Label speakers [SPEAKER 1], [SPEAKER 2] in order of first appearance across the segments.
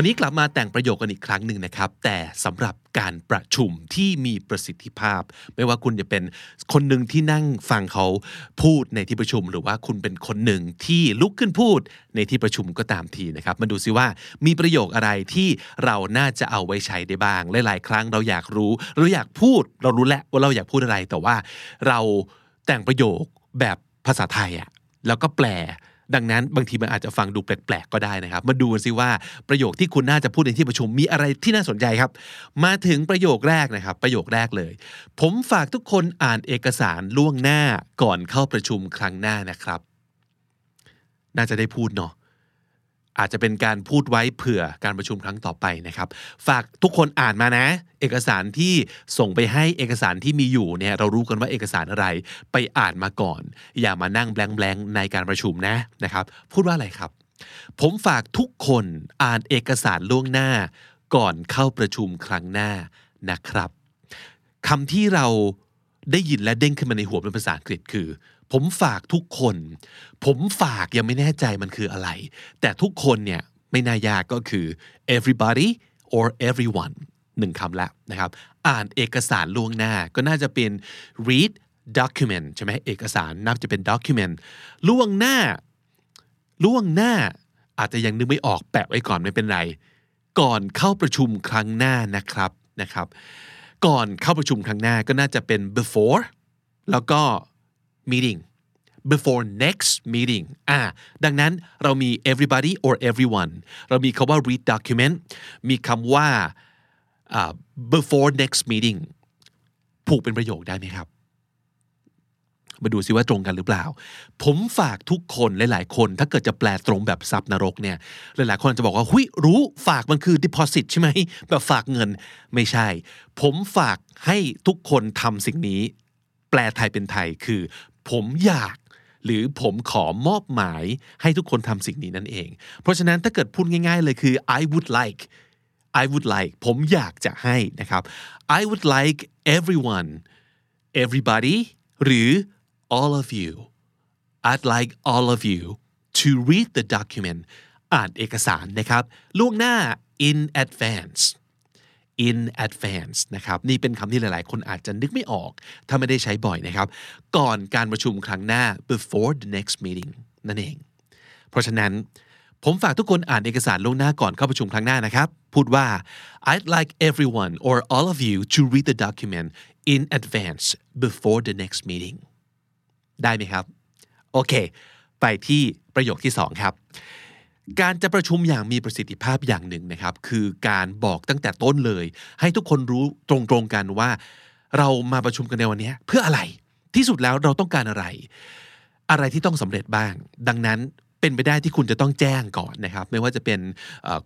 [SPEAKER 1] วันนี้กลับมาแต่งประโยคกันอีกครั้งหนึ่งนะครับ แต่สำหรับการประชุมที่มีประสิทธิภาพ ไม่ว่าคุณจะเป็นคนหนึ่งที่นั่งฟังเขาพูดในที่ประชุม หรือว่าคุณเป็นคนหนึ่งที่ลุกขึ้นพูดในที่ประชุมก็ตามทีนะครับ มาดูซิว่ามีประโยคอะไรที่เราน่าจะเอาไว้ใช้ได้บ้าง หลายๆ ครั้งเราอยากรู้เราอยากพูดเรารู้แล้วว่าเราอยากพูดอะไรแต่ว่าเราแต่งประโยคแบบภาษาไทยอะแล้วก็แปล ดังนั้นบางทีมันอาจจะฟังดูแปลกๆก็ได้นะครับ มาดูกันสิว่าประโยคที่คุณน่าจะพูดในที่ประชุมมีอะไรที่น่าสนใจครับ มาถึงประโยคแรกนะครับ ประโยคแรกเลย ผมฝากทุกคนอ่านเอกสารล่วงหน้าก่อนเข้าประชุมครั้งหน้านะครับ น่าจะได้พูดเนาะ อาจจะเป็นการพูดไว้เผื่อการประชุมครั้งต่อไปนะครับ ฝากทุกคนอ่านมานะ เอกสารที่ส่งไปให้เอกสารที่มีอยู่เนี่ยเรารู้กันว่าเอกสารอะไรไปอ่านมาก่อน อย่ามานั่งแบงๆในการประชุมนะนะครับ พูดว่าอะไรครับ ผมฝากทุกคนอ่านเอกสารล่วงหน้า ก่อนเข้าประชุมครั้งหน้านะครับคำที่เราได้ยินและเด้งขึ้นมาในหัวเป็นภาษาอังกฤษคือ ผมฝากทุกคน ผมฝากยังไม่แน่ใจมันคืออะไร แต่ทุกคนเนี่ยไม่น่ายากก็คือ everybody or everyone หนึ่งคำแล้วนะครับ อ่านเอกสารล่วงหน้าก็น่าจะเป็น read document ใช่ไหมเอกสารน่าจะเป็น document ล่วงหน้า ล่วงหน้า อาจจะยังนึกไม่ออกแปะไว้ก่อนไม่เป็นไร ก่อนเข้าประชุมครั้งหน้านะครับนะครับ ก่อนเข้าประชุมครั้งหน้าก็น่าจะเป็น before แล้วก็ meeting before next meeting อ่าดังนั้นเรามี everybody or everyone เรามีคำว่า read document มีคำว่า before next meeting ผูกเป็นประโยคได้ไหมครับ มาดูซิว่าตรงกันหรือเปล่า ผมฝากทุกคนหลาย ๆ คน ถ้าเกิดจะแปลตรงแบบซับนรกเนี่ย หลาย ๆ คนจะบอกว่าหุยรู้ฝากมันคือ deposit ใช่ไหม แบบฝากเงิน ไม่ใช่ ผมฝากให้ทุกคนทำสิ่งนี้ แปลไทยเป็นไทยคือ ผมอยาก หรือผมขอมอบหมายให้ทุกคนทำสิ่งนี้นั่นเอง เพราะฉะนั้นถ้าเกิดพูดง่ายๆเลยคือ I would like I would like ผมอยากจะให้นะครับ I would like everyone everybody หรือ all of you I'd like all of you to read the document อ่านเอกสารนะครับ ล่วงหน้า in advance in advance นะครับนี่เป็นคำที่หลายๆ คนอาจจะนึกไม่ออก ถ้าไม่ได้ใช้บ่อยนะครับ ก่อนการประชุมครั้งหน้า before the next meeting นั่นเอง เพราะฉะนั้นผมฝากทุกคนอ่านเอกสารล่วงหน้าก่อนเข้าประชุมครั้งหน้านะครับ พูดว่า I'd like everyone or all of you to read the document in advance before the next meeting ได้ไหมครับ โอเค ไปที่ประโยคที่สองครับ การจะประชุมอย่างมีประสิทธิภาพอย่างหนึ่งนะครับ คือการบอกตั้งแต่ต้นเลย ให้ทุกคนรู้ตรงๆกันว่า เรามาประชุมกันในวันนี้เพื่ออะไร ที่สุดแล้วเราต้องการอะไร อะไรที่ต้องสำเร็จบ้าง ดังนั้นเป็นไปได้ที่คุณจะต้องแจ้งก่อนนะครับ ไม่ว่าจะเป็น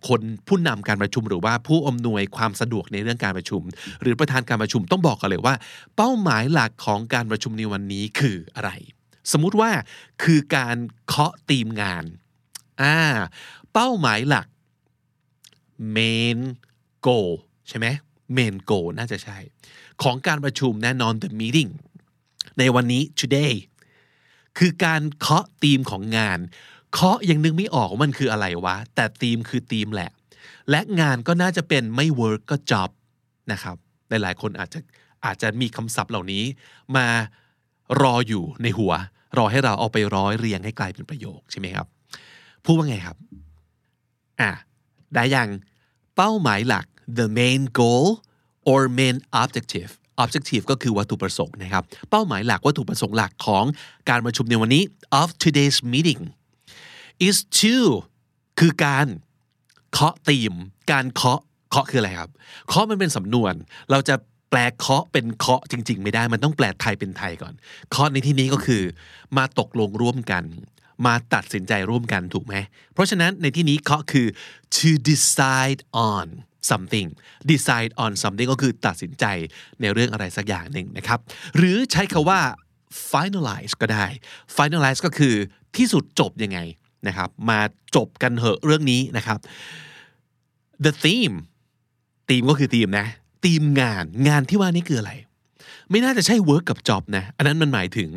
[SPEAKER 1] คนผู้นำการประชุมหรือว่าผู้อำนวยความสะดวกในเรื่องการประชุม หรือประธานการประชุมต้องบอกกันเลยว่า เป้าหมายหลักของการประชุมในวันนี้คืออะไร สมมุติว่าคือการเคาะตีมงาน อ่า เป้าหมายหลัก main goal ใช่ไหม main goal น่าจะใช่ ของการประชุมแน่นอน the meeting ในวันนี้ today คือการเคาะธีมของงาน เคาะยังนึกไม่ออกว่ามันคืออะไรวะ แต่ธีมคือธีมแหละ และงานก็น่าจะเป็นไม่ work ก็ job นะครับ หลายๆ คนอาจจะอาจจะมีคำศัพท์เหล่านี้มารออยู่ในหัว รอให้เราเอาไปร้อยเรียงให้กลายเป็นประโยคใช่ไหมครับ พูดว่าไงครับ อะ ได้ยัง เป้าหมายหลัก the main goal or main objective objective ก็คือวัตถุประสงค์นะครับ เป้าหมายหลักวัตถุประสงค์หลักของการประชุมในวันนี้ of today's meeting is to คือการเคาะตีม การเคาะเคาะคืออะไรครับ เคาะมันเป็นสำนวน เราจะแปลเคาะเป็นเคาะจริง ๆ ไม่ได้ มันต้องแปลไทยเป็นไทยก่อน เคาะในที่นี้ก็คือ มาตกลงร่วมกัน มาตัดสินใจร่วมกันถูกไหม เพราะฉะนั้นในที่นี้เคาะคือ to decide on something decide on something ก็คือตัดสินใจในเรื่องอะไรสักอย่างหนึ่งนะครับ หรือใช้คาว่า finalize ก็ได้ finalize ก็คือที่สุดจบยังไงนะครับ มาจบกันเหอะเรื่องนี้นะครับ the theme ธีมก็คือธีมนะธีมงานงานที่ว่านี้คืออะไร ไม่น่าจะใช่ work กับ job นะ อันนั้นมันหมายถึง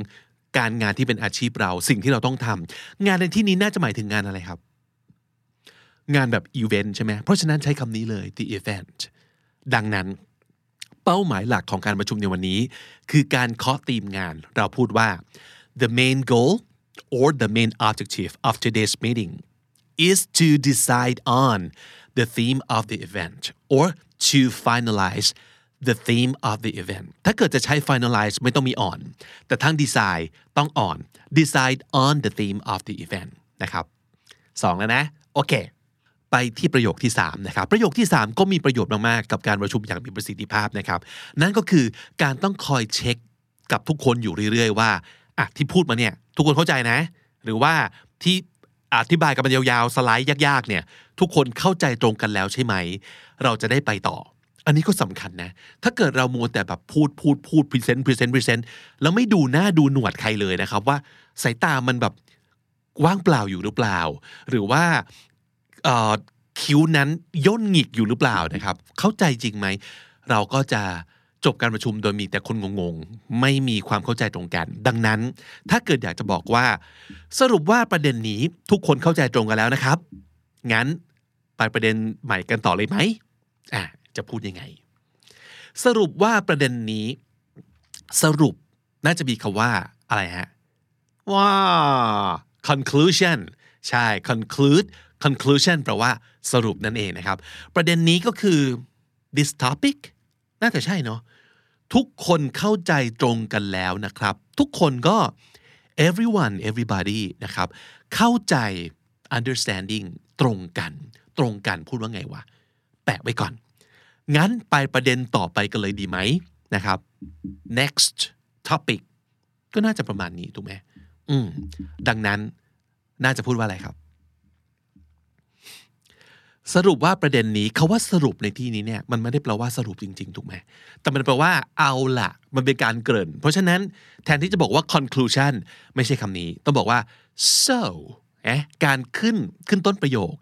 [SPEAKER 1] การงานที่เป็นอาชีพเราสิ่งที่เราต้องทำงานในที่นี้น่าจะหมายถึงงานอะไรครับ งานแบบอีเวนต์ใช่ไหมเพราะฉะนั้นใช้คำนี้เลย the event ดังนั้นเป้าหมายหลักของการประชุมในวันนี้ คือการเคาะธีมงาน เราพูดว่า the main goal or the main objective of today's meeting is to decide on the theme of the event or to finalize the theme of the event ถ้าเกิดจะใช้ finalize ไม่ต้องมี on แต่ทั้ง decide ต้อง on decide on the theme of the event นะครับสองแล้วนะ โอเค ไปที่ประโยคที่ 3 นะครับ ประโยคที่ 3 ก็มีประโยชน์มาก ๆ กับการประชุมอย่างมีประสิทธิภาพนะครับ นั่นก็คือการต้องคอยเช็คกับทุกคนอยู่เรื่อย ๆ ว่าอะที่พูดมาเนี่ย ทุกคนเข้าใจนะ หรือว่าที่อธิบายกันมายาวๆ สไลด์ยากๆ เนี่ย ทุกคนเข้าใจตรงกันแล้วใช่ไหม เราจะได้ไปต่อ อันนี้ก็สำคัญนะ ถ้าเกิดเรามัวแต่แบบพูดพูดพูด present present present แล้วไม่ดูหน้าดูหนวดใครเลยนะครับ ว่าสายตามันแบบว่างเปล่าอยู่หรือเปล่า หรือว่าคิ้วนั้นย่นหงิกอยู่หรือเปล่านะครับ เข้าใจจริงไหม เราก็จะจบการประชุมโดยมีแต่คนงงๆ ไม่มีความเข้าใจตรงกัน ดังนั้น ถ้าเกิดอยากจะบอกว่า สรุปว่าประเด็นนี้ทุกคนเข้าใจตรงกันแล้วนะครับ งั้นไปประเด็นใหม่กันต่อเลยไหมอะ จะพูดยังไง สรุปว่าประเด็นนี้ สรุปน่าจะมีคำว่าอะไรฮะว้า conclusion ใช่ conclude conclusion แปลว่าสรุปนั่นเองนะครับ ประเด็นนี้ก็คือ this topic น่าจะใช่เนาะทุกคนเข้าใจตรงกันแล้วนะครับ ทุกคนก็ everyone everybody นะครับ เข้าใจ understanding ตรงกัน ตรงกันพูดว่าไงวะ แปะไว้ก่อน งั้นไปประเด็นต่อไปกันเลยดีไหมนะครับ next topic ก็น่าจะประมาณนี้ถูกไหมอืมดังนั้นน่าจะพูดว่าอะไรครับ สรุปว่าประเด็นนี้เขาว่าสรุปในที่นี้เนี่ยมันไม่ได้แปลว่าสรุปจริง ๆ ถูกไหมแต่มันแปลว่าเอาละมันเป็นการเกริ่น เพราะฉะนั้นแทนที่จะบอกว่า conclusion ไม่ใช่คำนี้ ต้องบอกว่า so ะการขึ้นขึ้นต้นประโยค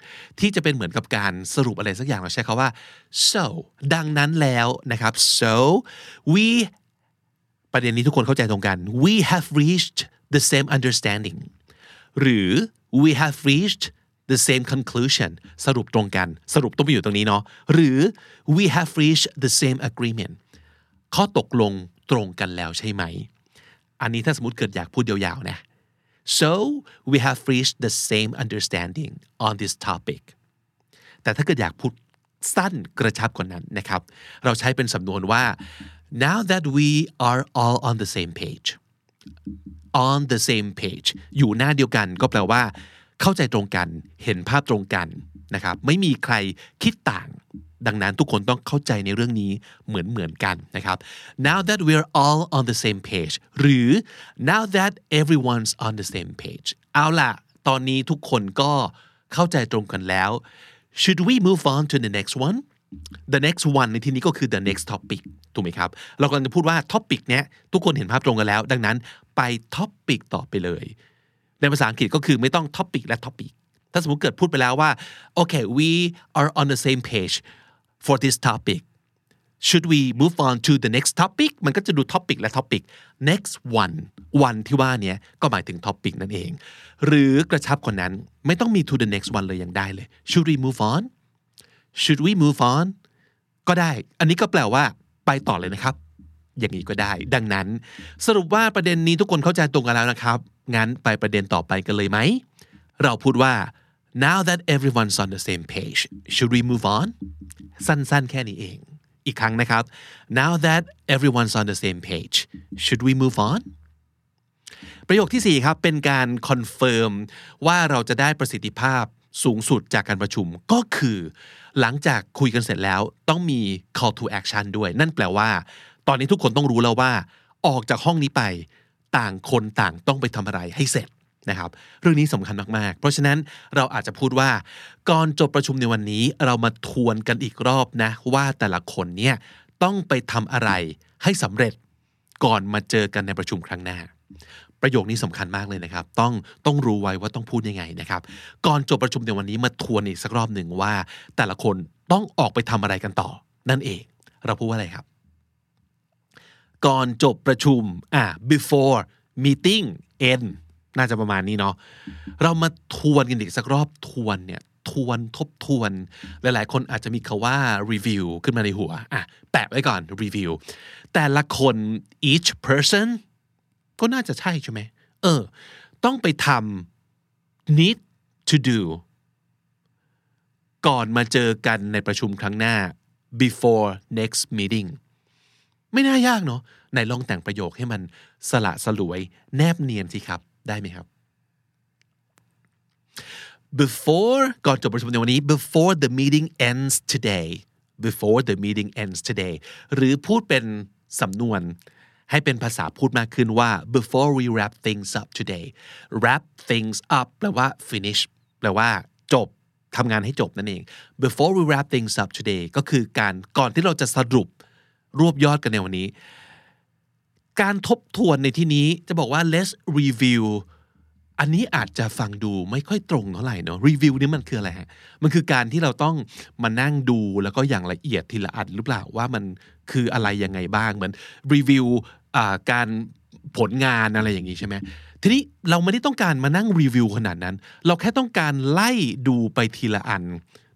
[SPEAKER 1] ที่จะเป็นเหมือนกับการสรุปอะไรสักอย่างเราใช้คาว่า so ดังนั้นแล้วนะครับ so we ประเด็นนี้ทุกคนเข้าใจตรงกัน we have reached the same understanding หรือ we have reached the same conclusion สรุปตรงกัน สรุปต้องไปอยู่ตรงนี้เนาะหรือ we have reached the same agreement ข้อตกลงตรงกันแล้วใช่ไหม อันนี้ถ้าสมมติเกิดอยากพูดยาวๆนะ so we have reached the same understanding on this topic แต่ถ้าเกิดอยากพูดสั้นกระชับกว่านั้นนะครับ เราใช้เป็นสำนวนว่า now that we are all on the same page on the same page อยู่หน้าเดียวกันก็แปลว่า เข้าใจตรงกันเห็นภาพตรงกันนะครับ ไม่มีใครคิดต่าง ดังนั้นทุกคนต้องเข้าใจในเรื่องนี้เหมือนเหมือนกันนะครับ now that we're all on the same page หรือ now that everyone's on the same page เอาล่ะ ตอนนี้ทุกคนก็เข้าใจตรงกันแล้ว should we move on to the next one the next one ในที่นี้ก็คือ the next topic ถูกไหมครับ เรากำลังจะพูดว่า topic เนี้ยทุกคนเห็นภาพตรงกันแล้ว ดังนั้นไป topic ต่อไปเลย ในภาษาอังกฤษก็คือไม่ต้อง topic และ topic ถ้าสมมติเกิดพูดไปแล้วว่า okay we are on the same page for this topic should we move on to the next topic มันก็จะดู topic และ topic next one one ที่ว่าเนี้ยก็หมายถึง topic นั่นเอง หรือกระชับกว่านั้นไม่ต้องมี to the next one เลยยังได้เลย should we move on should we move on ก็ได้ อันนี้ก็แปลว่า ไปต่อเลยนะครับ อย่างนี้ก็ได้ ดังนั้น สรุปว่าประเด็นนี้ทุกคนเข้าใจตรงกันแล้วนะครับ งั้นไปประเด็นต่อไปกันเลยไหม เราพูดว่า now that everyone's on the same page should we move on สั้นๆ แค่นี้เอง อีกครั้งนะครับ now that everyone's on the same page should we move on ประโยคที่ 4 ครับ เป็นการ confirm ว่าเราจะได้ประสิทธิภาพสูงสุดจากการประชุมก็คือ หลังจากคุยกันเสร็จแล้วต้องมี call to action ด้วย นั่นแปลว่า ตอนนี้ทุกคนต้องรู้แล้วว่า ออกจากห้องนี้ไป ต่างคนต่างต้องไปทำอะไรให้เสร็จ นะครับเรื่องนี้สำคัญมากๆ เพราะฉะนั้นเราอาจจะพูดว่า ก่อนจบประชุมในวันนี้เรามาทวนกันอีกรอบนะ ว่าแต่ละคนเนี่ยต้องไปทำอะไรให้สำเร็จก่อนมาเจอกันในประชุมครั้งหน้า ประโยคนี้สำคัญมากเลยนะครับ ต้องต้องรู้ไว้ว่าต้องพูดยังไงนะครับ ก่อนจบประชุมในวันนี้มาทวนอีกสักรอบหนึ่งว่า แต่ละคนต้องออกไปทำอะไรกันต่อ นั่นเอง เราพูดว่าอะไรครับ ก่อนจบประชุมอะ before meeting end น่าจะประมาณนี้เนาะเรามาทวนกันอีกสักรอบทวนเนี่ยทวนทบทวน หลาย ๆ คนอาจจะมีคาว่า review ขึ้นมาในหัวอะแปะไว้ก่อน review แต่ละคน each person ก็น่าจะใช่ใช่ไหมเออ ต้องไปทำ need to do ก่อนมาเจอกันในประชุมครั้งหน้า before next meeting ไม่น่ายากเนาะไหนลองแต่งประโยคให้มันสละสลวยแนบเนียนสิครับ ได้ไหมครับ before ก่อนจบประชุมในวันนี้ before the meeting ends today before the meeting ends today หรือพูดเป็นสำนวน ให้เป็นภาษาพูดมากขึ้นว่า before we wrap things up today wrap things up แปลว่า finish แปลว่า จบทำงานให้จบนั่นเอง before we wrap things up today ก็คือการก่อนที่เราจะสรุปรวบยอดกันในวันนี้ การทบทวนในที่นี้จะบอกว่า let's review อันนี้อาจจะฟังดูไม่ค่อยตรงเท่าไหร่เนาะรีวิวนี่มันคืออะไรฮะมันคือการที่เราต้องมานั่งดูแล้วก็อย่างละเอียดทีละอันหรือเปล่าว่ามันคืออะไรยังไงบ้างเหมือนรีวิวการผลงานอะไรอย่างนี้ใช่ไหมทีนี้เราไม่ได้ต้องการมานั่งรีวิวขนาดนั้น เราแค่ต้องการไล่ดูไปทีละอัน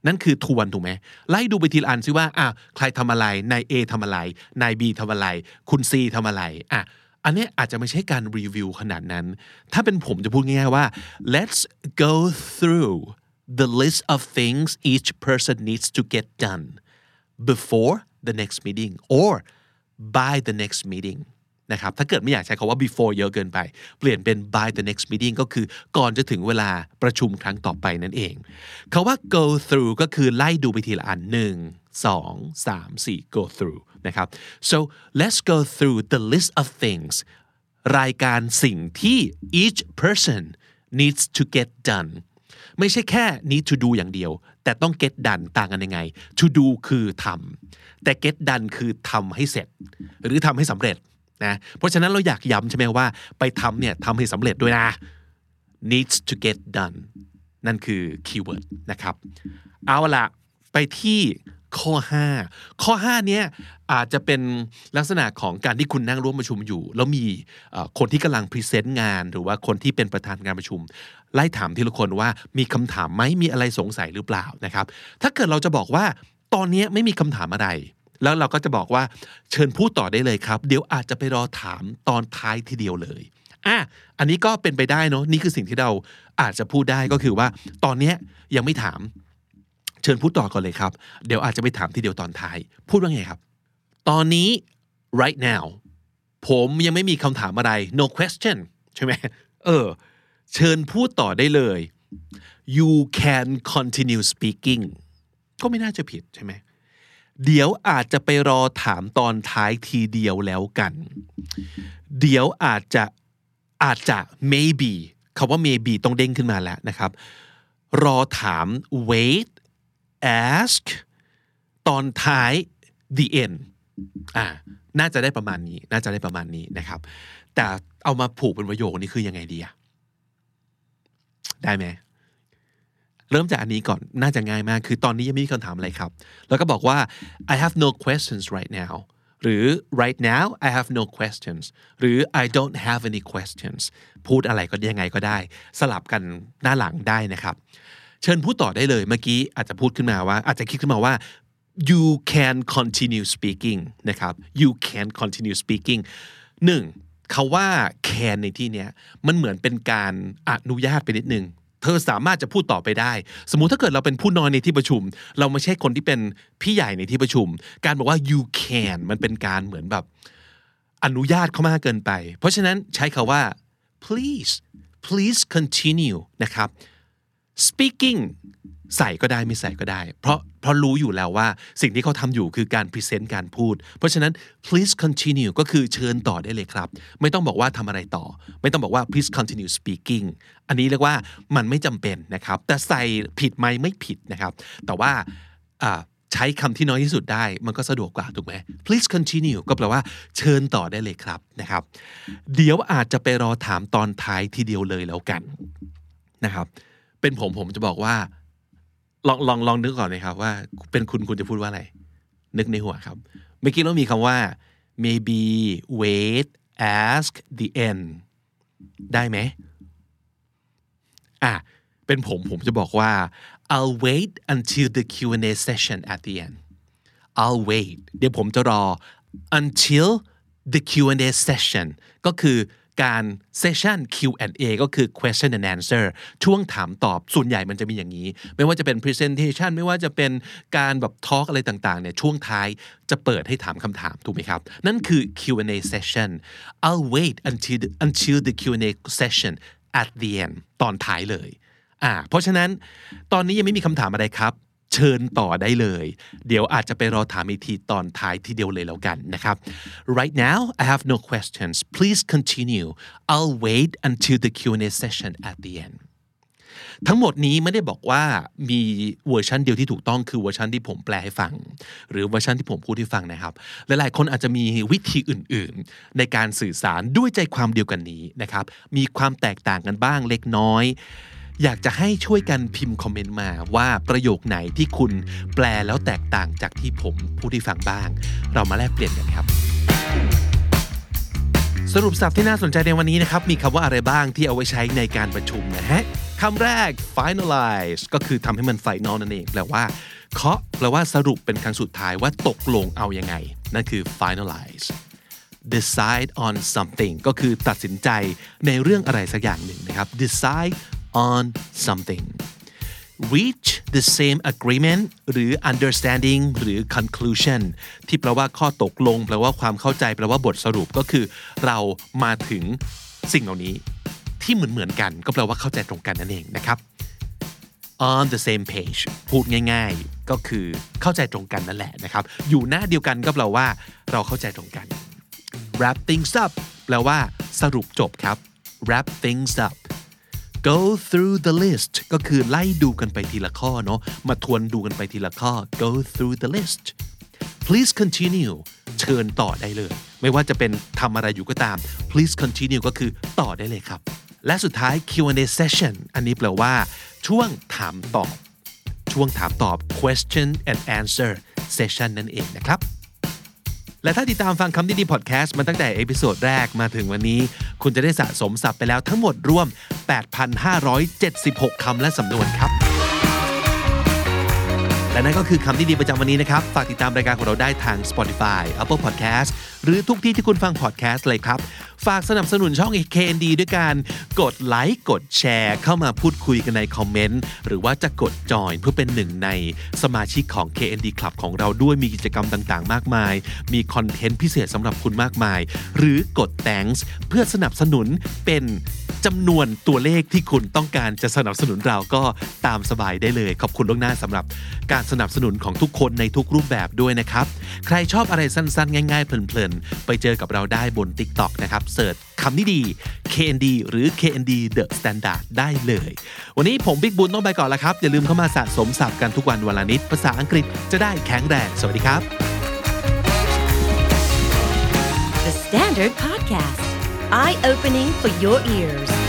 [SPEAKER 1] นั่นคือทวนถูกไหมไล่ดูไปทีละอันซิว่าอะใครทำอะไรนาย A ทำอะไรนาย B ทำอะไร คุณ C ทำอะไรอะอันนี้อาจจะไม่ใช่การรีวิวขนาดนั้น ถ้าเป็นผมจะพูดง่ายๆว่า let's go through the list of things each person needs to get done before the next meeting or by the next meeting นะครับถ้าเกิดไม่อยากใช้คาว่า before เยอะเกินไป เปลี่ยนเป็น by the next meeting ก็คือก่อนจะถึงเวลาประชุมครั้งต่อไปนั่นเองคาว่า go through ก็คือไล่ดูไปทีละอันหนึ่งสองสามสี่ go through นะครับ so let's go through the list of things รายการสิ่งที่ each person needs to get done ไม่ใช่แค่ need to do อย่างเดียว แต่ต้อง get done ต่างกันยังไง to do คือทำแต่ get done คือทำให้เสร็จ หรือทำให้สำเร็จ นะเพราะฉะนั้นเราอยากย้ำใช่ไหมว่าไปทำเนี่ยทำให้สำเร็จด้วยนะ needs to get done นั่นคือคีย์เวิร์ดนะครับ เอาละไปที่ข้อ 5 ข้อ 5 เนี้ยอาจจะเป็นลักษณะของการที่คุณนั่งร่วมประชุมอยู่ แล้วมีคนที่กำลังพรีเซนต์งาน หรือว่าคนที่เป็นประธานการประชุม ไล่ถามทีละคนว่ามีคำถามไหมมีอะไรสงสัยหรือเปล่านะครับ ถ้าเกิดเราจะบอกว่าตอนนี้ไม่มีคำถามอะไร แล้วเราก็จะบอกว่าเชิญพูดต่อได้เลยครับ เดี๋ยวอาจจะไปรอถามตอนท้ายทีเดียวเลยอะอันนี้ก็เป็นไปได้เนาะนี่คือสิ่งที่เราอาจจะพูดได้ก็คือว่า ตอนนี้ยังไม่ถาม เชิญพูดต่อก่อนเลยครับ เดี๋ยวอาจจะไปถามทีเดียวตอนท้าย พูดว่าไงครับ ตอนนี้ right now ผมยังไม่มีคำถามอะไร no question ใช่ไหมเออ เชิญพูดต่อได้เลย you can continue speaking ก็ไม่น่าจะผิดใช่ไหม เดี๋ยวอาจจะไปรอถามตอนท้ายทีเดียวแล้วกัน เดี๋ยวอาจจะอาจจะ maybe คำว่า maybe ต้องเด้งขึ้นมาแล้วนะครับ รอถาม wait ask ตอนท้าย the end อ่า น่าจะได้ประมาณนี้ น่าจะได้ประมาณนี้นะครับ แต่เอามาผูกเป็นประโยคนี้คือยังไงดีอะได้ไหม เริ่มจากอันนี้ก่อนน่าจะง่ายมาก คือตอนนี้ยังไม่มีคำถามอะไรครับ แล้วก็บอกว่า I have no questions right now หรือ right now I have no questions หรือ I don't have any questions พูดอะไรก็ยังไงก็ได้ สลับกันหน้าหลังได้นะครับ เชิญพูดต่อได้เลยเมื่อกี้อาจจะพูดขึ้นมาว่า อาจจะคิดขึ้นมาว่า you can continue speaking นะครับ you can continue speaking หนึ่งเขาว่า can ในที่เนี้ยมันเหมือนเป็นการอนุญาตไปนิดนึง เธอสามารถจะพูดต่อไปได้ สมมุติถ้าเกิดเราเป็นผู้น้อยในที่ประชุม เราไม่ใช่คนที่เป็นพี่ใหญ่ในที่ประชุม การบอกว่า you can มันเป็นการเหมือนแบบ อนุญาตเขามากเกินไป เพราะฉะนั้นใช้คาว่า please please continue นะครับ speaking ใส่ก็ได้ไม่ใส่ก็ได้ เพราะเพราะรู้อยู่แล้วว่าสิ่งที่เขาทำอยู่คือการพรีเซนต์การพูด เพราะฉะนั้น please continue ก็คือเชิญต่อได้เลยครับ ไม่ต้องบอกว่าทำอะไรต่อ ไม่ต้องบอกว่า please continue speaking อันนี้เรียกว่ามันไม่จำเป็นนะครับ แต่ใส่ผิดไหมไม่ผิดนะครับ แต่ว่าใช้คำที่น้อยที่สุดได้ มันก็สะดวกกว่าถูกไหม please continue ก็แปลว่าเชิญต่อได้เลยครับนะครับ เดี๋ยวอาจจะไปรอถามตอนท้ายทีเดียวเลยแล้วกันนะครับ เป็นผมผมจะบอกว่า ลองลองลองนึกก่อนนะครับว่า เป็นคุณคุณจะพูดว่าอะไร นึกในหัวครับ เมื่อกี้เรามีคำว่า maybe wait ask the end ได้ไหมอะเป็นผมผมจะบอกว่า I'll wait until the Q&A session at the end I'll wait เดี๋ยวผมจะรอ until the Q&A session ก็คือ การ session Q&A ก็คือ question and answer ช่วงถามตอบส่วนใหญ่มันจะมีอย่างนี้ ไม่ว่าจะเป็น presentation ไม่ว่าจะเป็นการแบบ talk อะไรต่างๆเนี่ยช่วงท้ายจะเปิดให้ถามคำถามถูกไหมครับ นั่นคือ Q&A session I'll wait until the, until the Q&A session at the end ตอนท้ายเลยอ่าเพราะฉะนั้นตอนนี้ยังไม่มีคำถามอะไรครับ เชิญต่อได้เลย เดี๋ยวอาจจะไปรอถามอีกทีตอนท้ายทีเดียวเลยแล้วกันนะครับ right now I have no questions please continue I'll wait until the Q&A session at the end ทั้งหมดนี้ไม่ได้บอกว่ามีเวอร์ชันเดียวที่ถูกต้องคือเวอร์ชันที่ผมแปลให้ฟัง หรือเวอร์ชันที่ผมพูดให้ฟังนะครับ หลายๆ คนอาจจะมีวิธีอื่นๆ ในการสื่อสารด้วยใจความเดียวกันนี้นะครับ มีความแตกต่างกันบ้างเล็กน้อย อยากจะให้ช่วยกันพิมพ์คอมเมนต์มาว่าประโยคไหนที่คุณแปลแล้วแตกต่างจากที่ผมพูดให้ฟังบ้าง เรามาแลกเปลี่ยนกันครับ สรุปศัพท์ที่น่าสนใจในวันนี้นะครับ มีคำว่าอะไรบ้างที่เอาไว้ใช้ในการประชุมนะฮะคำแรก finalize ก็คือทำให้มัน final นั่นเองแปลว่าเคาะแปลว่าสรุปเป็นครั้งสุดท้ายว่าตกลงเอายังไง นั่นคือ finalize decide on something ก็คือตัดสินใจในเรื่องอะไรสักอย่างหนึ่งนะครับ decide on something reach the same agreement หรือ understanding หรือ conclusion ที่แปลว่าข้อตกลง แปลว่าความเข้าใจ แปลว่าบทสรุปก็คือ เรามาถึงสิ่งเหล่านี้ ที่เหมือนเหมือนกัน ก็แปลว่าเข้าใจตรงกันนั่นเองนะครับ on the same page พูดง่ายๆ ก็คือเข้าใจตรงกันนั่นแหละนะครับ อยู่หน้าเดียวกันก็แปลว่า เราเข้าใจตรงกัน wrap things up แปลว่าสรุปจบครับ wrap things up go through the list ก็คือไล่ดูกันไปทีละข้อเนาะมาทวนดูกันไปทีละข้อ go through the list please continue เชิญต่อได้เลย ไม่ว่าจะเป็นทำอะไรอยู่ก็ตาม please continue ก็คือต่อได้เลยครับ และสุดท้าย Q&A session อันนี้แปลว่า ช่วงถามตอบ ช่วงถามตอบ question and answer session นั่นเองนะครับ และถ้าติดตามฟังคำนี้ดีพอดแคสต์มาตั้งแต่ episode แรกมาถึงวันนี้ คุณจะได้สะสมศัพท์ไปแล้วทั้งหมดรวม 8,576 คำและสำนวนครับ และนั่นก็คือคำที่ดีประจำวันนี้นะครับ ฝากติดตามรายการของเราได้ทาง Spotify Apple Podcast หรือทุกที่ที่คุณฟัง podcast เลยครับ ฝากสนับสนุนช่อง KND ด้วยการกดไลค์กดแชร์เข้ามาพูดคุยกันในคอมเมนต์ หรือว่าจะกดจอยเพื่อเป็นหนึ่งในสมาชิกของ KND Club ของเราด้วยมีกิจกรรมต่างๆ มากมาย มีคอนเทนต์พิเศษสำหรับคุณมากมาย หรือกด thanks เพื่อสนับสนุนเป็นจำนวนตัวเลขที่คุณต้องการจะสนับสนุนเราก็ตามสบายได้เลย ขอบคุณล่วงหน้าสำหรับการสนับสนุนของทุกคนในทุกรูปแบบด้วยนะครับ ใครชอบอะไรสั้นๆ ง่ายๆ เพลินๆ ไปเจอกับเราได้บน TikTok นะครับเสิร์ชคำนี้ดี KND หรือ KND The Standard ได้เลย วันนี้ผมบิ๊กบุญต้องไปก่อนแล้วครับ อย่าลืมเข้ามาสะสมศัพท์กันทุกวันวันละนิด ภาษาอังกฤษจะได้แข็งแรง สวัสดีครับ
[SPEAKER 2] The Standard Podcast, eye opening for your ears.